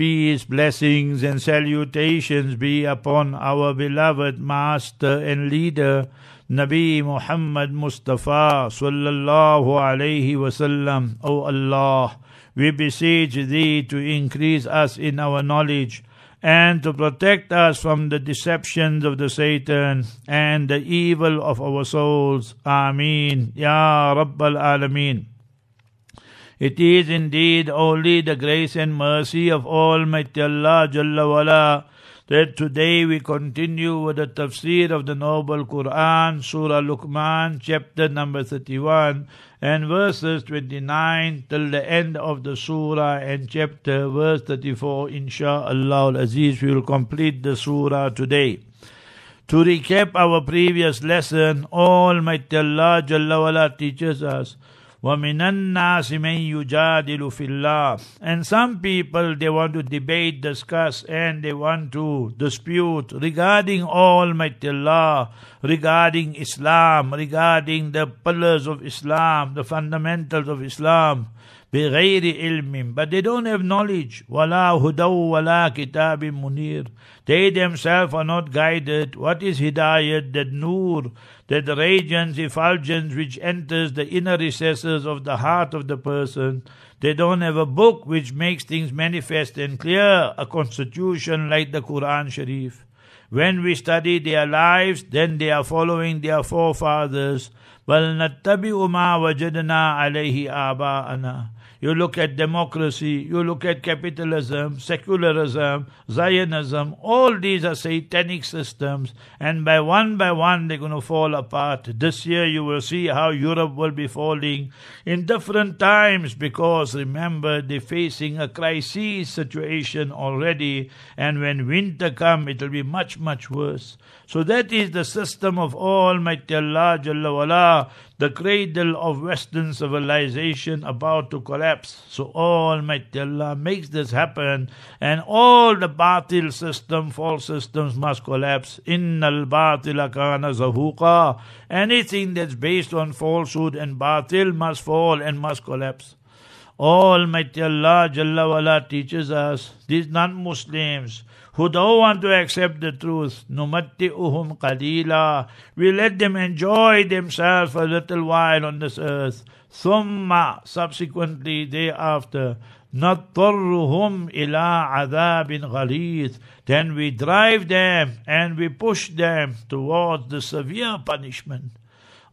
Peace, blessings, and salutations be upon our beloved Master and Leader, Nabi Muhammad Mustafa sallallahu alayhi wasallam. O Allah, we beseech Thee to increase us in our knowledge and to protect us from the deceptions of the Satan and the evil of our souls. Ameen. Ya Rabbal Alameen. It is indeed only the grace and mercy of Almighty Allah Jalla wala that today we continue with the tafsir of the Noble Quran, Surah Luqman, chapter number 31, and verses 29 till the end of the surah and chapter, verse 34. Insha'Allah al-Aziz, we will complete the surah today. To recap our previous lesson, Almighty Allah Jalla wala teaches us وَمِنَ النَّاسِ مَن يُجَادِلُ فِي اللَّهِ And some people, they want to debate, discuss, and they want to dispute regarding Almighty Allah, regarding Islam, regarding the pillars of Islam, the fundamentals of Islam. بغير علم but they don't have knowledge ولا هدى ولا كتاب منير they themselves are not guided what is hidayat that nur that radiance effulgence which enters the inner recesses of the heart of the person they don't have a book which makes things manifest and clear a constitution like the Quran Sharif when we study their lives, then they are following their forefathers. بل نتبع ما وجدنا عليه آباءنا you look at democracy, you look at capitalism, secularism, Zionism, all these are satanic systems, and by one by one they're going to fall apart. This year you will see how Europe will be falling in different times because remember they're facing a crisis situation already, and when winter comes it will be much, much worse. So that is the system of Almighty Allah Jalla wala, the cradle of Western civilization about to collapse. So Almighty Allah makes this happen and all the batil system, false systems must collapse. Innal batila kana zahuqa. Anything that's based on falsehood and batil must fall and must collapse. Almighty Allah Jalla wala teaches us, these non-Muslims, who don't want to accept the truth, numatti'uhum qalila. We let them enjoy themselves a little while on this earth. Thumma, subsequently, thereafter, نضطرهم إلى عذاب غليظ Then we drive them and we push them towards the severe punishment.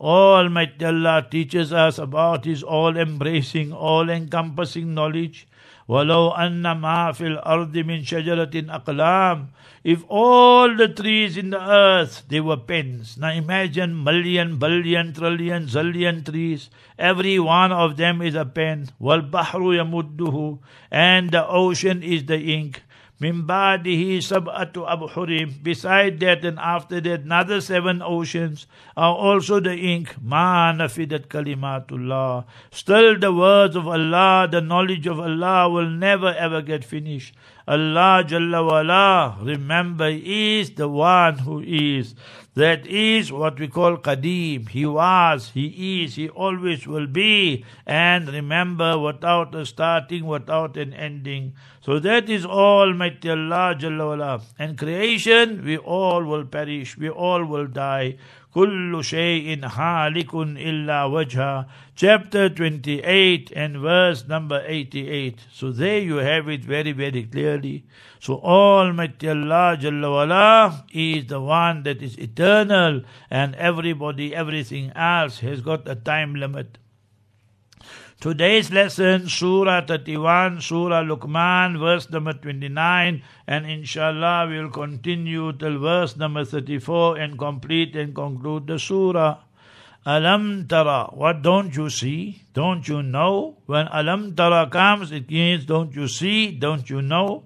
Almighty Allah teaches us about His all-embracing, all-encompassing knowledge. ولو أن ما في الأرض من شجرة أقلام If all the trees in the earth, they were pens. Now imagine million, billion, trillion, zillion trees. Every one of them is a pen. وَالْبَحْرُ يَمُدُّهُ And the ocean is the ink. Min sab'atu abhurim. Beside that and after that, another seven oceans are also the ink. Ma nafidat kalimatullah. Still the words of Allah, the knowledge of Allah will never ever get finished. Allah Jalla wala, remember, is the one who is. That is what we call Qadim. He was, He is, He always will be. And remember, without a starting, without an ending. So that is Almighty Allah Jalla wala. And creation, we all will perish, we all will die كل شيء هالك إلا وجهه chapter 28 and verse number 88 so there you have it very very clearly so Almighty Allah Jalla wala is the one that is eternal and everybody everything else has got a time limit Today's lesson, Surah 31, Surah Luqman, verse number 29, and inshallah we'll continue till verse number 34 and complete and conclude the Surah. Alam Tara, what don't you see? Don't you know? When Alam Tara comes, it means don't you see? Don't you know?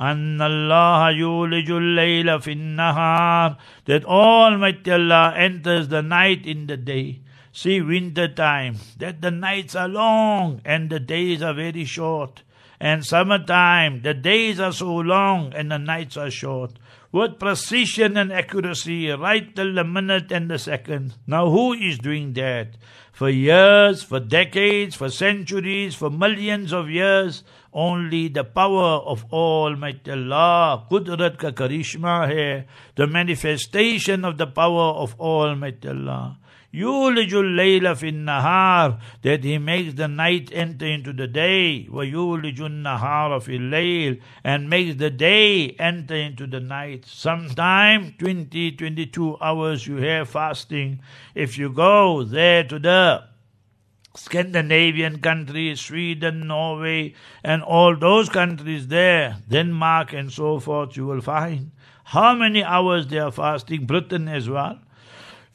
أن الله يولج الليل في النهار that Almighty Allah enters the night in the day. See, winter time, that the nights are long and the days are very short. And summertime, the days are so long and the nights are short. With precision and accuracy, right till the minute and the second. Now, who is doing that? For years, for decades, for centuries, for millions of years, only the power of Almighty Allah, Qudrat ka karishma hai, the manifestation of the power of Almighty Allah. Yulijul layla fin nahar, that he makes the night enter into the day. Wa yulijun nahara fil layl, and makes the day enter into the night. Sometime 20, 22 hours you have fasting. If you go there to the Scandinavian countries, Sweden, Norway, and all those countries there, Denmark and so forth, you will find how many hours they are fasting. Britain as well.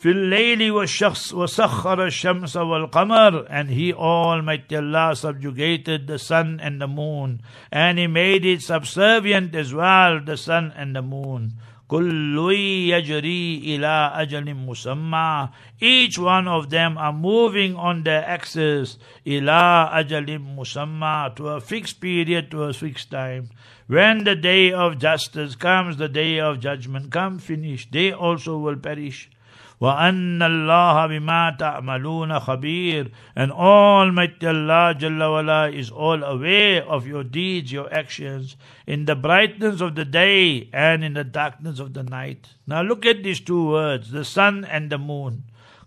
في الليل والشخص وسخر الشمس والقمر and he Almighty Allah subjugated the sun and the moon and he made it subservient as well the sun and the moon كل يجري إلى أجل مسمى each one of them are moving on their axis إلى أجل مسمى to a fixed period to a fixed time when the day of justice comes the day of judgment come finish they also will perish وأن الله بما تعملون خبير and Almighty Allah Jalla wala is all aware of your deeds, your actions in the brightness of the day and in the darkness of the night. Now look at these two words, the sun and the moon.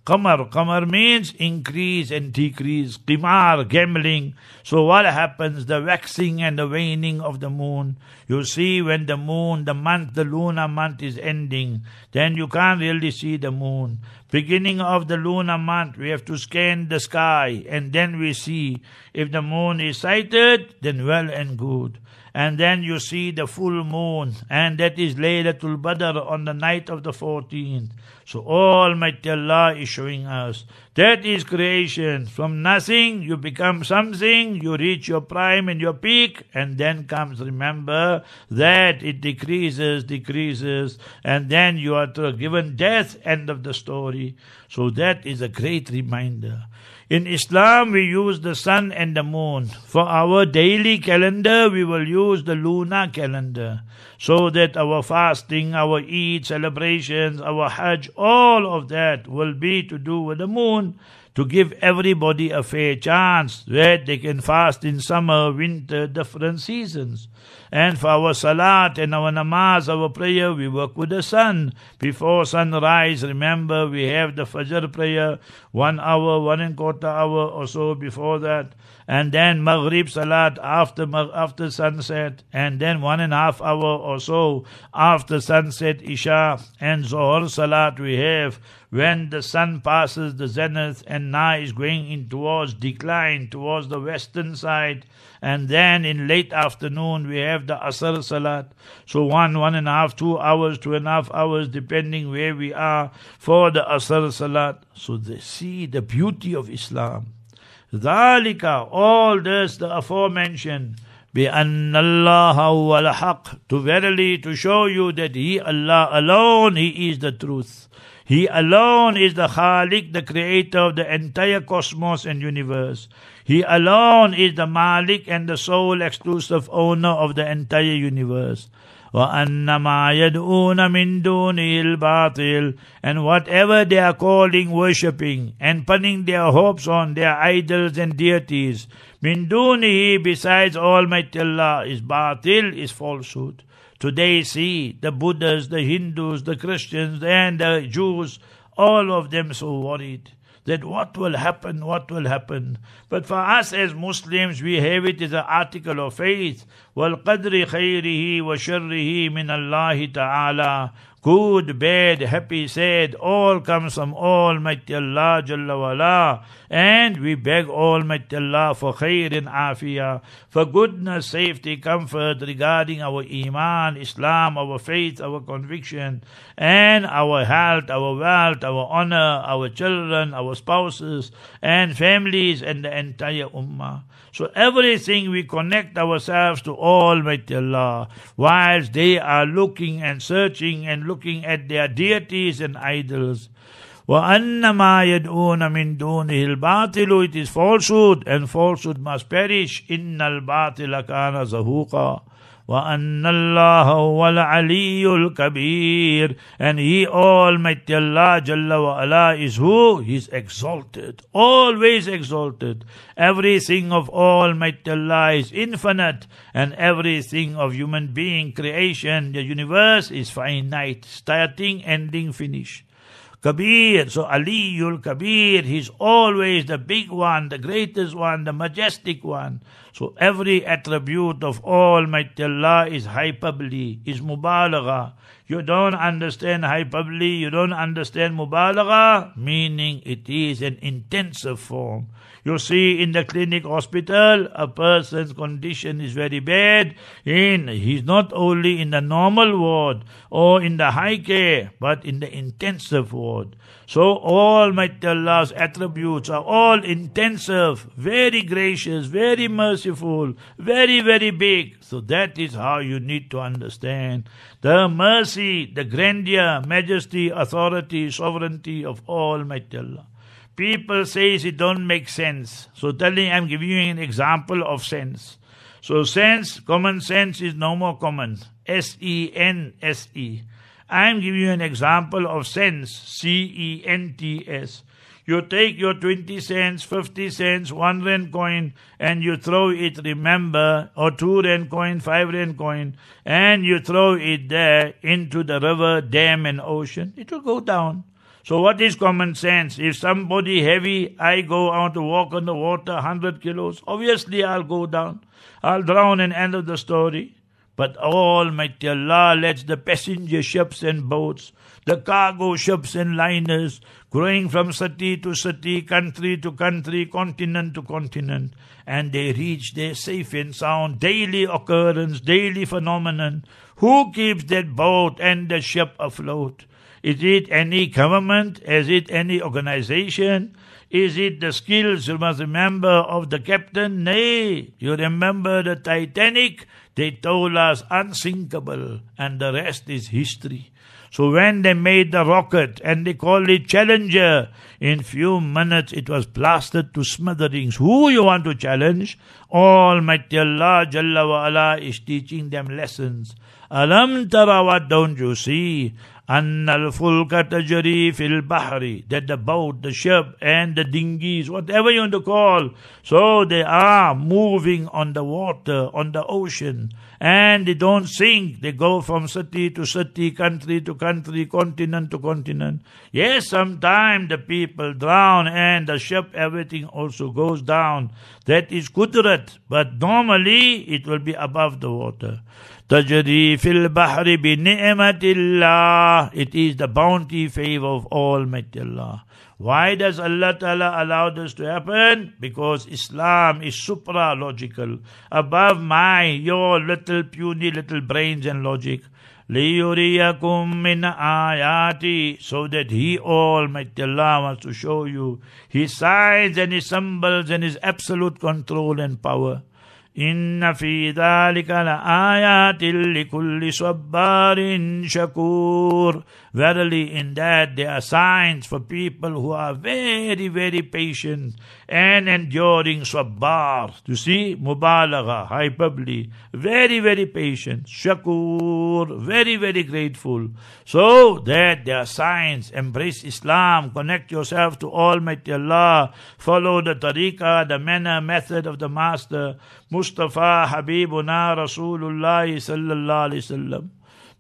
Qamar. Qamar means increase and decrease. Qimar, gambling. So what happens? The waxing and the waning of the moon. You see when the moon, the month, the lunar month is ending, then you can't really see the moon. Beginning of the lunar month, we have to scan the sky and then we see if the moon is sighted, then well and good and then you see the full moon, and that is Laylatul Badr on the night of the 14th. So Almighty Allah is showing us that is creation. From nothing, you become something, you reach your prime and your peak, and then comes, remember, that it decreases, decreases, and then you are given death, end of the story. So that is a great reminder. In Islam, we use the sun and the moon. For our daily calendar, we will use the lunar calendar. So that our fasting, our Eid celebrations, our Hajj, all of that will be to do with the moon to give everybody a fair chance that they can fast in summer, winter, different seasons. And for our salat and our namaz, our prayer, we work with the sun. Before sunrise, remember we have the fajr prayer, one hour, one and quarter hour or so before that. And then maghrib salat after, after sunset. And then one and a half hour or so after sunset isha. And zohar salat we have when the sun passes the zenith and now is going in towards decline towards the western side and then in late afternoon we have the asr salat so one one and a half two hours two and a half hours depending where we are for the asr salat so they see the beauty of islam ذلك all this the aforementioned بأن الله هو الحق to verily to show you that he Allah alone he is the truth he alone is the Khalik, the creator of the entire cosmos and universe. He alone is the Malik and the sole exclusive owner of the entire universe. وَأَنَّ مَا يَدْعُونَ مِن دُونِهِ الْبَاطِلِ And whatever they are calling worshipping and putting their hopes on their idols and deities, min dunihi besides Almighty Allah is batil, is falsehood. Today, see the Buddhas, the Hindus, the Christians, and the Jews, all of them so worried that what will happen, what will happen. But for us as Muslims, we have it as an article of faith. وَالْقَدْرِ خَيْرِهِ وَشَرِّهِ مِنَ اللَّهِ تَعَالَى Good, bad, happy, sad, all comes from Almighty Allah Jalla wala. And we beg Almighty Allah for khair and afiyah, for goodness, safety, comfort regarding our iman, Islam, our faith, our conviction, and our health, our wealth, our honor, our children, our spouses, and families, and the entire ummah. So everything we connect ourselves to Almighty Allah, whilst they are looking and searching and looking at their deities and idols. وَأَنَّ مَا يَدْعُونَ مِن دُونِهِ الْبَاطِلُ It is falsehood, and falsehood must perish. إِنَّ الْبَاطِلَ كَانَ زَهُوقًا وأن الله هو العلي الكبير and he almighty Allah Jalla wa ala is who? He is exalted, always exalted. Everything of almighty Allah is infinite and everything of human being creation, the universe is finite, starting, ending, finish. Kabir. So Aliyul Kabir, he's always the big one, the greatest one, the majestic one. So every attribute of Almighty Allah is hyperbole, is mubalagha. You don't understand hyperbole, you don't understand mubalagha, meaning it is an intensive form. You see, in the clinic hospital, a person's condition is very bad. In he's not only in the normal ward or in the high care, but in the intensive ward. So Almighty Allah's attributes are all intensive, very gracious, very merciful, very, very big. So that is how you need to understand the mercy, the grandeur, majesty, authority, sovereignty of Almighty Allah. People says it don't make sense. So telling I'm giving you an example of sense. So sense, common sense is no more common. S E N S E. I'm giving you an example of sense. C E N T S. You take your 20 cents, 50 cents, 1 rand coin and you throw it, remember, or 2 rand coin, 5 rand coin, and you throw it there into the river, dam and ocean. It will go down. So what is common sense? If somebody heavy, I go out to walk on the water 100 kilos, obviously I'll go down. I'll drown and end of the story. But Almighty Allah lets the passenger ships and boats, the cargo ships and liners, going from city to city, country to country, continent to continent, and they reach there safe and sound, daily occurrence, daily phenomenon. Who keeps that boat and the ship afloat? Is it any government? Is it any organization? Is it the skills you must remember of the captain? Nay, you remember the Titanic? They told us unsinkable, and the rest is history. So when they made the rocket and they called it Challenger, in few minutes it was blasted to smithereens. Who you want to challenge? Almighty Allah Jalla wa ala is teaching them lessons. Alam tara what don't you see? أن الفلك تجري في البحر that the boat, the ship and the dinghies, whatever you want to call, so they are moving on the water, on the ocean, and they don't sink. They go from city to city, country to country, continent to continent. Yes, sometimes the people drown and the ship, everything also goes down. That is kudrat, but normally it will be above the water. تجري في البحر بنعمة الله It is the bounty favor of Almighty Allah. Why does Allah Ta'ala allow this to happen? Because Islam is supra-logical, above my, your little puny little brains and logic. لِيُرِيَكُم مِّنْ آيَاتِ So that He, Almighty Allah, wants to show you His signs and His symbols and His absolute control and power. إن في ذلك لآيات لكل صبار شكور Verily in that there are signs for people who are very, very patient and enduring sabbar. You see, mubalagha, hyperbole, very, very patient. Shakur, very, very grateful. So that there are signs. Embrace Islam, connect yourself to Almighty Allah, follow the tariqah, the manner, method of the Master, Mustafa Habibuna Rasulullah sallallahu alaihi wasallam.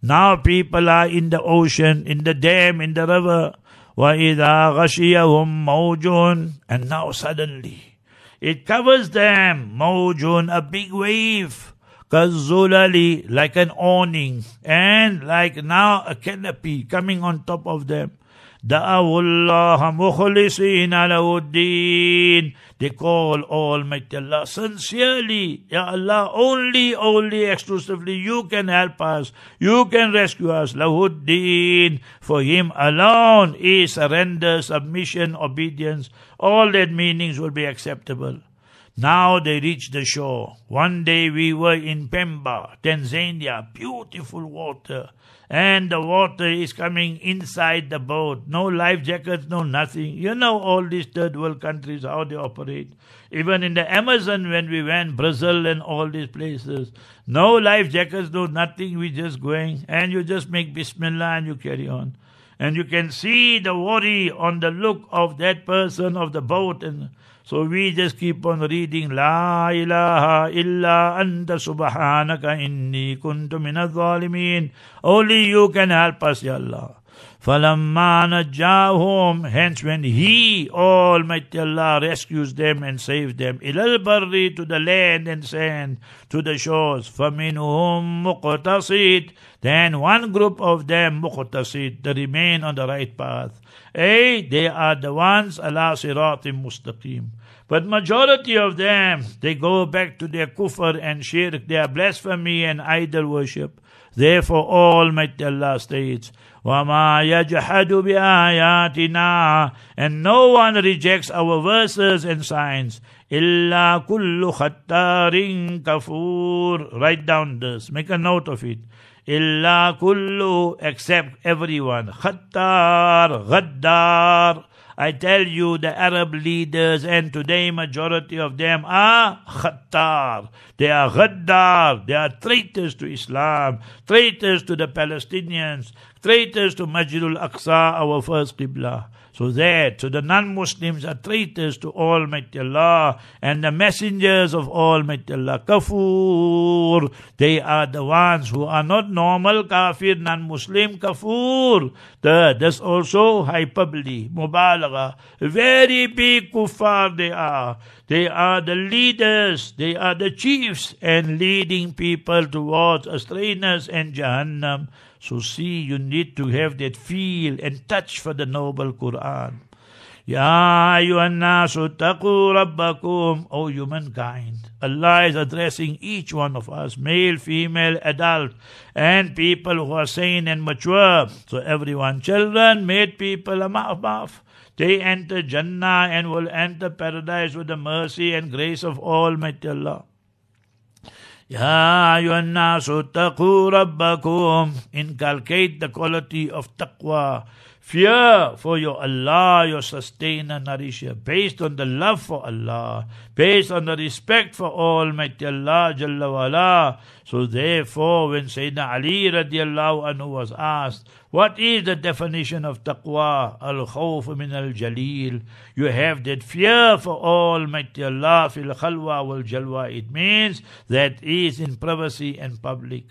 Now people are in the ocean, in the dam, in the river. وَإِذَا غَشِيَهُمْ مَوْجٌ And now suddenly, it covers them, mawjun, a big wave, kazulali, like an awning, and like now a canopy coming on top of them. دعوا الله مخلصين له الدين they call Almighty Allah sincerely, Ya Allah, only, only, exclusively, you can help us, you can rescue us. Lahuddin, for Him alone is surrender, submission, obedience. All that meanings will be acceptable. Now they reach the shore. One day we were in Pemba, Tanzania, beautiful water and the water is coming inside the boat. No life jackets, no nothing. You know all these third world countries, how they operate. Even in the Amazon when we went, Brazil and all these places. No life jackets, no nothing. We just going and you just make Bismillah and you carry on. And you can see the worry on the look of that person of the boat and so we just keep on reading La ilaha illa anta subhanaka inni kuntu minadh zalimin. Only you can help us, Ya Allah. فَلَمَّا نَجَّاهُمْ Hence when He, Almighty Allah, rescues them and saves them. إِلَى الْبَرِّ To the land and sand, to the shores. فَمِنْهُمْ مُقْتَصِدْ Then one group of them, مُقْتَصِد, they remain on the right path. A, they are the ones, Allah siratim mustaqim. But majority of them, they go back to their kufr and shirk, their blasphemy and idol worship. Therefore Almighty Allah states, وَمَا يَجْحَدُ بِآيَاتِنَا And no one rejects our verses and signs. إِلَّا كُلُّ خَتَّارٍ كَفُورٍ Write down this, make a note of it. إِلَّا كُلُّ Except everyone. خَتَّار غَدَّار I tell you, the Arab leaders, and today majority of them are khattar. They are ghaddar. They are traitors to Islam, traitors to the Palestinians, traitors to Masjidul Aqsa, our first Qibla. So that, so the non-Muslims are traitors to Almighty Allah and the messengers of Almighty Allah. Kafur, they are the ones who are not normal kafir, non-Muslim kafur. Third, that's also hyperbole, mubalagha. Very big kuffar they are. They are the leaders, they are the chiefs and leading people towards astrayness and Jahannam. So see, you need to have that feel and touch for the noble Quran. Ya ayyuhannasu taqu rabbakum, O humankind. Allah is addressing each one of us, male, female, adult, and people who are sane and mature. So everyone, children, made people, above. They enter Jannah and will enter paradise with the mercy and grace of Almighty Allah. Ya ayyuhan nasu inculcate the quality of taqwa fear for your Allah, your sustainer, nourisher, based on the love for Allah, based on the respect for Almighty Allah Jalla wala. So therefore, when Sayyidina Ali radiallahu anhu was asked, what is the definition of taqwa? Al-khawf min al-jalil. You have that fear for Almighty Allah fil khalwa wal jalwa. It means that is in privacy and public.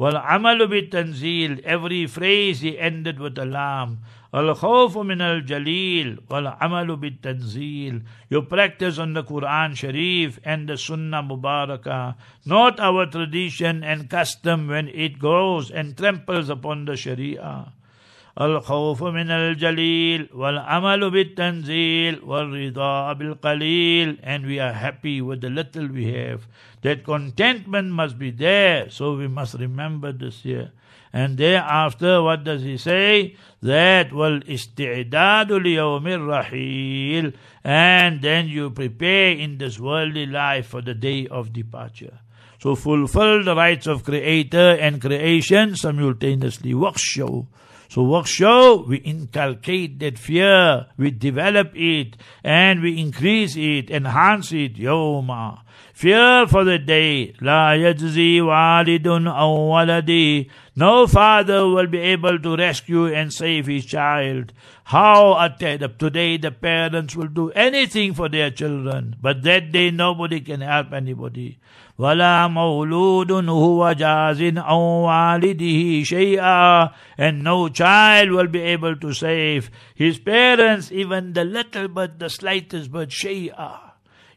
Wal amalu bit tanzil. Every phrase he ended with a lam. الخوف من الجليل والعمل بالتنزيل You practice on the Quran Sharif and the Sunnah Mubarakah, not our tradition and custom when it goes and tramples upon the Sharia. الخوف من الجليل والعمل بالتنزيل والرضا بالقليل and we are happy with the little we have that contentment must be there so we must remember this here and thereafter, what does he say? That will isti'dadu liyawmir rahil. And then you prepare in this worldly life for the day of departure. So fulfill the rights of creator and creation simultaneously. Wakshaw. so wakshaw, we inculcate that fear, we develop it, and we increase it, enhance it. Yoma. Fear for the day. La yajzi walidun aw. No father will be able to rescue and save his child. How at today the parents will do anything for their children, but that day nobody can help anybody. ولا مولود هو جاز عن والده شيئا and no child will be able to save his parents even the little but the slightest but شيئا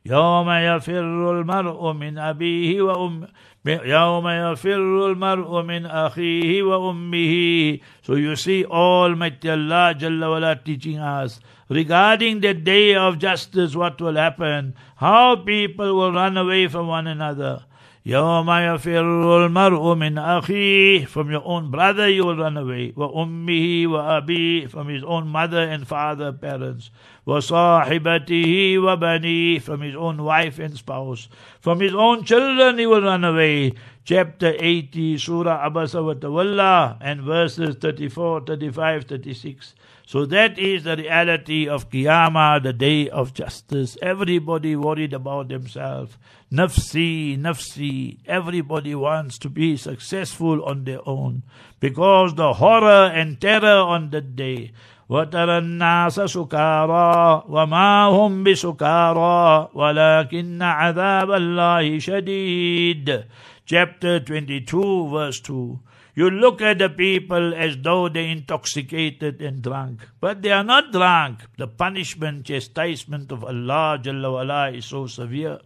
يوم يفر المرء من أبيه وأمه يوم يفر المرء من أخيه وأمه So you see Almighty Allah Jalla wala teaching us regarding the day of justice what will happen, how people will run away from one another. يوم يفر المرء من أخيه From your own brother you will run away. وأمه وأبيه From his own mother and father, parents. وصاحبته وبنيه From his own wife and spouse. From his own children he will run away. Chapter 80, Surah Abasa wa Tawalla, and verses 34, 35, 36. So that is the reality of Qiyamah, the day of justice. Everybody worried about themselves. Nafsi, nafsi. Everybody wants to be successful on their own. Because the horror and terror on that day. وترى الناس سكارى وما هم بسكارى ولكن عذاب الله شديد chapter 22 verse 2 you look at the people as though they're intoxicated and drunk. But they are not drunk. The punishment, chastisement of Allah Jalla wala is so severe.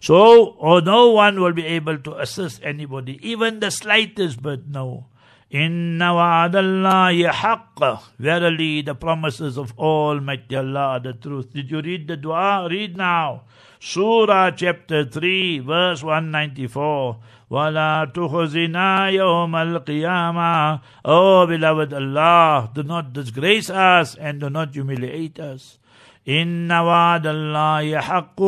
So, or no one will be able to assist anybody, even the slightest but no. Inna wa'adallahi haqqa. Verily, the promises of Almighty Allah are the truth. Did you read the dua? Read now. Surah chapter 3, verse 194. وَلَا تُخْزِنَا يَوْمَ الْقِيَامَةِ Oh, beloved Allah, do not disgrace us and do not humiliate us. إن وعد الله حق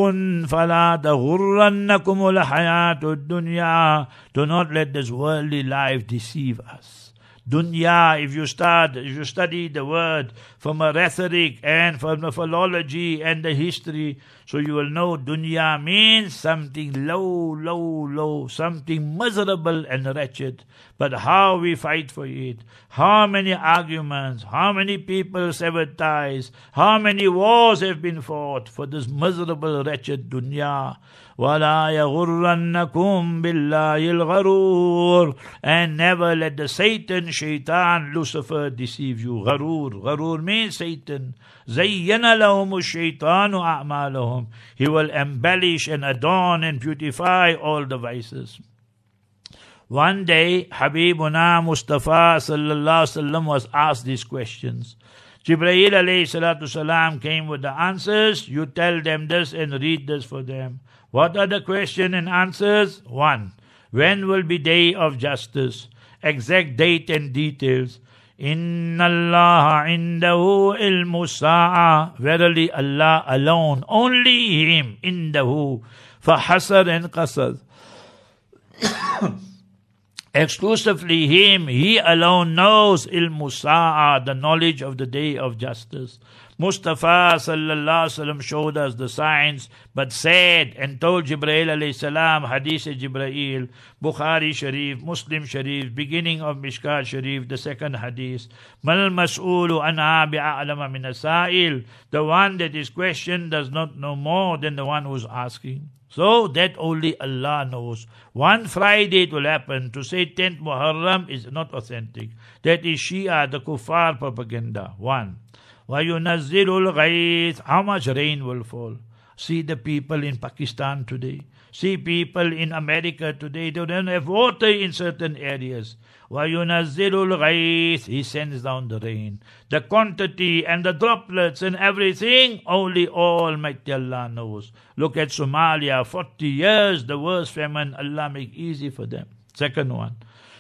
فلا تغرنكم الحياة الدنيا Do not let this worldly life deceive us. Dunya, if you start, if you study the word from a rhetoric and from the philology and the history, so you will know dunya means something low, low, low, something miserable and wretched. But how we fight for it, how many arguments, how many people severed ties, how many wars have been fought for this miserable, wretched dunya. وَلَا يَغُرَّنَّكُمْ بِاللَّهِ الْغَرُورِ And never let the Satan, Shaitan, Lucifer deceive you. Gharur. Gharur means Satan. زَيَّنَ لَهُمُ الشَّيْطَانُ أَعْمَالَهُم He will embellish and adorn and beautify all the vices. One day, Habibuna Mustafa sallallahu was asked these questions. Jibreel alayhi salatu salam came with the answers. You tell them this and read this for them. What are the question and answers? One, when will be day of justice? Exact date and details. Inna Allah indahu ilmu sa'a. Verily Allah alone, only Him, indahu. Fahasar and qasad. Exclusively Him, He alone knows ilmu sa'a, the knowledge of the day of justice. Mustafa sallallahu sallam showed us the signs, but said and told Jibreel alayhi salam, Hadith Jibreel, Bukhari Sharif, Muslim Sharif, beginning of Mishkat Sharif, the second Hadith, Mal mas'ulu anha bi'a'lama min. The one that is questioned does not know more than the one who is asking. So that only Allah knows. One Friday it will happen. To say 10th Muharram is not authentic. That is Shia, the kuffar propaganda. One. وَيُنَزِّلُ الْغَيْثِ How much rain will fall? See the people in Pakistan today. See people in America today. They don't have water in certain areas. وَيُنَزِّلُ الْغَيْثِ He sends down the rain. The quantity and the droplets and everything, only Almighty Allah knows. Look at Somalia, 40 years, the worst famine, Allah make easy for them. Second one.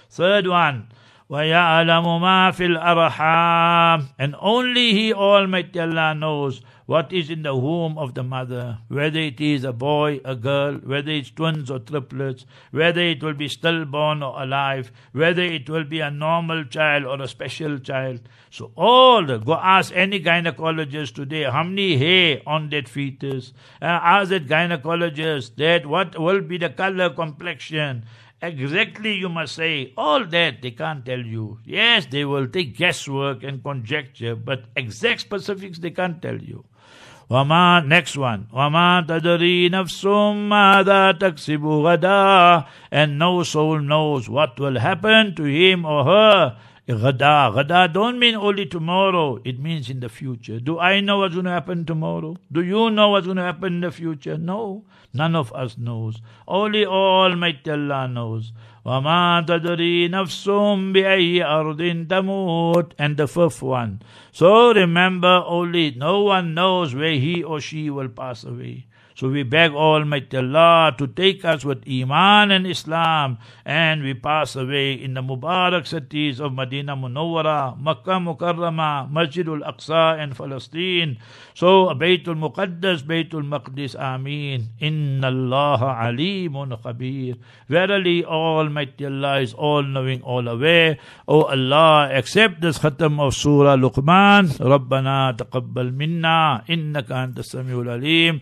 Third one, وَيَعْلَمُ مَا فِي الْأَرْحَامِ And only He, Almighty Allah, knows what is in the womb of the mother, whether it is a boy, a girl, whether it's twins or triplets, whether it will be stillborn or alive, whether it will be a normal child or a special child. So all, the, go ask any gynecologist today, how many hair on that fetus? Uh, ask that gynecologist that what will be the color complexion exactly you must say all that they can't tell you yes they will take guesswork and conjecture but exact specifics they can't tell you Wama, next one. Wama tadari nafsum mada taksibu gada. And no soul knows what will happen to him or her. Gada. Gada don't mean only tomorrow. It means in the future. Do I know what's going to happen tomorrow? Do you know what's going to happen in the future? No None of us knows. Only Almighty Allah knows. وَمَا تَدْرِي نَفْسٌ بِأَيِّ أَرْضٍ تَمُوتُ And the fifth one. So remember only no one knows where he or she will pass away. So we beg Almighty Allah to take us with Iman and Islam and we pass away in the Mubarak cities of Medina Munawwara, Makkah Mukarrama, Masjidul Aqsa and Palestine. So Baytul Muqaddas, Baytul Maqdis, Ameen. Inna Allah Alimun Khabir. Verily Almighty Allah is all knowing, all aware. O Allah, accept this khatam of Surah Luqman. ربنا تقبل منا إنك أنت السميع العليم